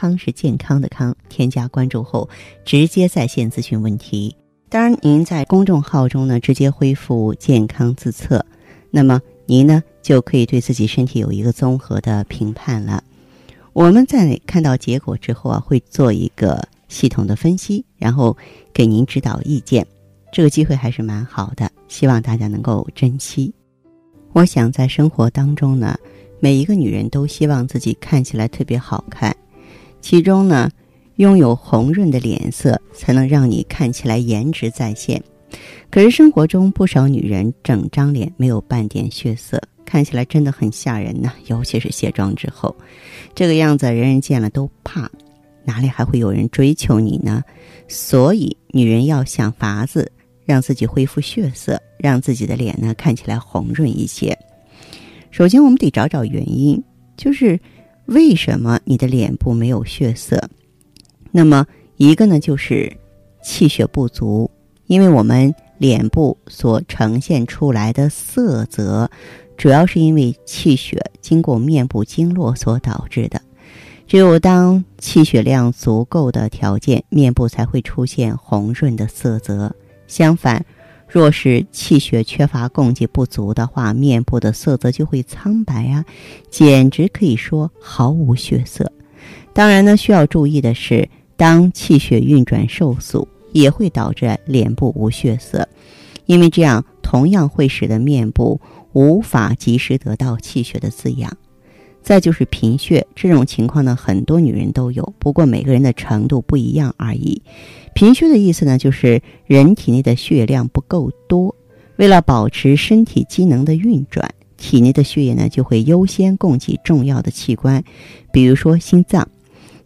康是健康的康。添加关注后，直接在线咨询问题。当然，您在公众号中呢，直接恢复健康自测，那么您呢就可以对自己身体有一个综合的评判了。我们在看到结果之后啊，会做一个系统的分析，然后给您指导意见。这个机会还是蛮好的，希望大家能够珍惜。我想在生活当中呢，每一个女人都希望自己看起来特别好看，其中呢。拥有红润的脸色，才能让你看起来颜值在线。可是生活中不少女人整张脸没有半点血色，看起来真的很吓人呢。尤其是卸妆之后，这个样子人人见了都怕，哪里还会有人追求你呢？所以，女人要想法子让自己恢复血色，让自己的脸呢看起来红润一些。首先，我们得找找原因，就是为什么你的脸部没有血色？那么一个呢，就是气血不足，因为我们脸部所呈现出来的色泽，主要是因为气血经过面部经络所导致的。只有当气血量足够的条件，面部才会出现红润的色泽。相反，若是气血缺乏供给不足的话，面部的色泽就会苍白啊，简直可以说毫无血色。当然呢，需要注意的是。当气血运转受阻，也会导致脸部无血色，因为这样同样会使得面部无法及时得到气血的滋养。再就是贫血这种情况呢，很多女人都有，不过每个人的程度不一样而已。贫血的意思呢，就是人体内的血量不够多，为了保持身体机能的运转，体内的血液呢就会优先供给重要的器官，比如说心脏。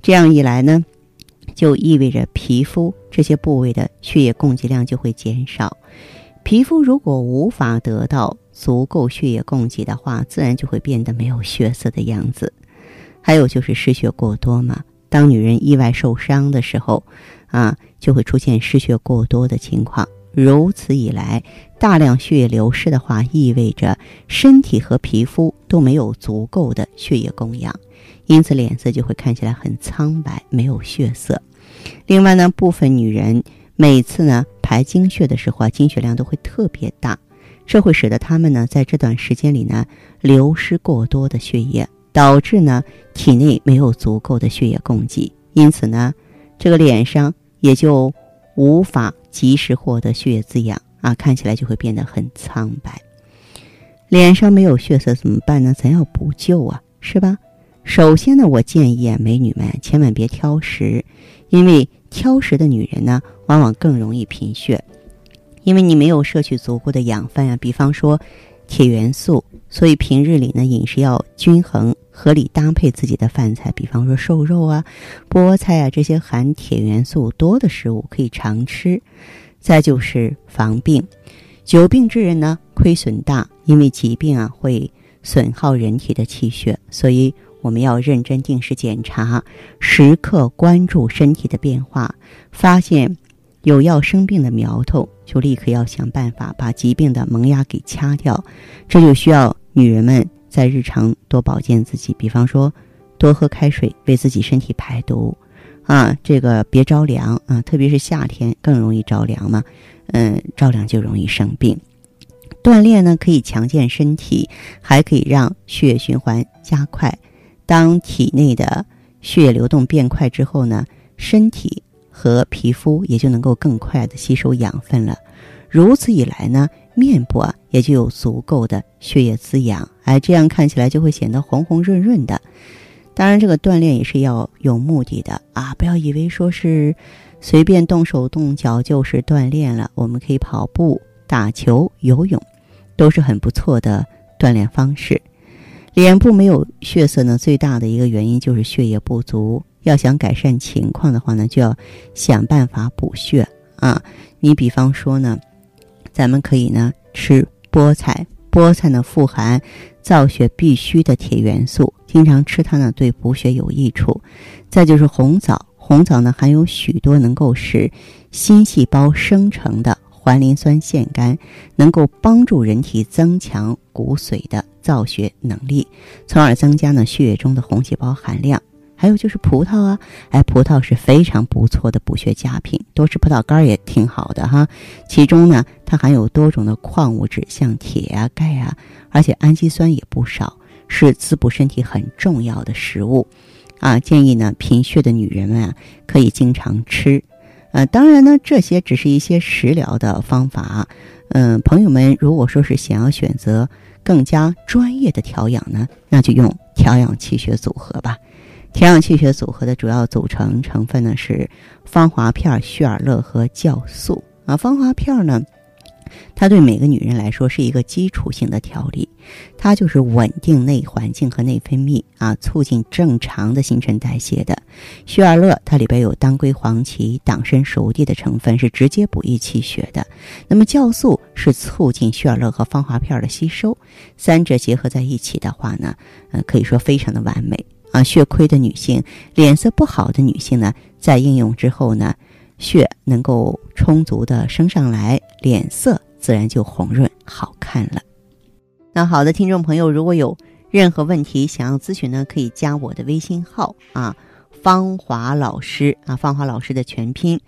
这样一来呢。就意味着皮肤这些部位的血液供给量就会减少，皮肤如果无法得到足够血液供给的话，自然就会变得没有血色的样子。还有就是失血过多嘛，当女人意外受伤的时候，啊，就会出现失血过多的情况。如此一来，大量血液流失的话，意味着身体和皮肤都没有足够的血液供养。因此，脸色就会看起来很苍白，没有血色。另外呢，部分女人每次呢排经血的时候啊，经血量都会特别大，这会使得她们呢在这段时间里呢流失过多的血液，导致呢体内没有足够的血液供给，因此呢，这个脸上也就无法及时获得血液滋养啊，看起来就会变得很苍白。脸上没有血色怎么办呢？咱要补救啊，是吧？首先呢，我建议啊，美女们千万别挑食，因为挑食的女人呢，往往更容易贫血，因为你没有摄取足够的养分啊，比方说铁元素，所以平日里呢，饮食要均衡、合理搭配自己的饭菜，比方说瘦肉啊、菠菜啊这些含铁元素多的食物可以常吃。再就是防病，久病之人呢，亏损大，因为疾病啊会损耗人体的气血，所以。我们要认真定时检查，时刻关注身体的变化，发现有要生病的苗头，就立刻要想办法把疾病的萌芽给掐掉。这就需要女人们在日常多保健自己，比方说多喝开水，为自己身体排毒啊。这个别着凉啊，特别是夏天更容易着凉嘛，嗯，着凉就容易生病。锻炼呢可以强健身体，还可以让血液循环加快。当体内的血液流动变快之后呢，身体和皮肤也就能够更快的吸收养分了。如此一来呢，面部啊也就有足够的血液滋养，哎，这样看起来就会显得红红润润的。当然，这个锻炼也是要有目的的啊，不要以为说是随便动手动脚就是锻炼了。我们可以跑步、打球、游泳，都是很不错的锻炼方式。脸部没有血色呢，最大的一个原因就是血液不足，要想改善情况的话呢，就要想办法补血啊。你比方说呢，咱们可以呢吃菠菜，菠菜呢富含造血必需的铁元素，经常吃它呢对补血有益处。再就是红枣，红枣呢含有许多能够使新细胞生成的。环磷酸腺苷能够帮助人体增强骨髓的造血能力，从而增加呢血液中的红细胞含量。还有就是葡萄啊，哎，葡萄是非常不错的补血佳品，多吃葡萄干也挺好的哈。其中呢，它含有多种的矿物质，像铁啊、钙啊，而且氨基酸也不少，是滋补身体很重要的食物。啊，建议呢贫血的女人们啊，可以经常吃。呃，当然呢，这些只是一些食疗的方法。嗯，朋友们，如果说是想要选择更加专业的调养呢，那就用调养气血组合吧。调养气血组合的主要组成成分呢是芳华片、叙尔乐和酵素啊。芳华片呢。它对每个女人来说是一个基础性的调理，它就是稳定内环境和内分泌啊，促进正常的新陈代谢的。血尔乐它里边有当归、黄芪、党参、熟地的成分，是直接补益气血的。那么酵素是促进血尔乐和芳华片的吸收，三者结合在一起的话呢，呃，可以说非常的完美啊。血亏的女性、脸色不好的女性呢，在应用之后呢。血能够充足的升上来，脸色自然就红润好看了。那好的，听众朋友，如果有任何问题想要咨询呢，可以加我的微信号啊，芳华老师啊，芳华老师的全拼，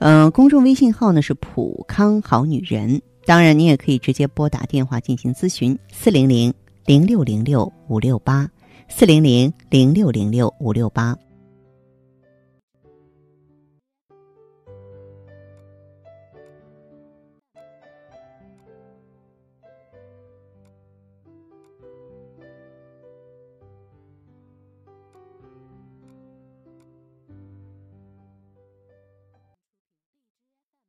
嗯，公众微信号呢是普康好女人。当然，你也可以直接拨打电话进行咨询，四零零零六零六五六八，四零零零六零六五六八。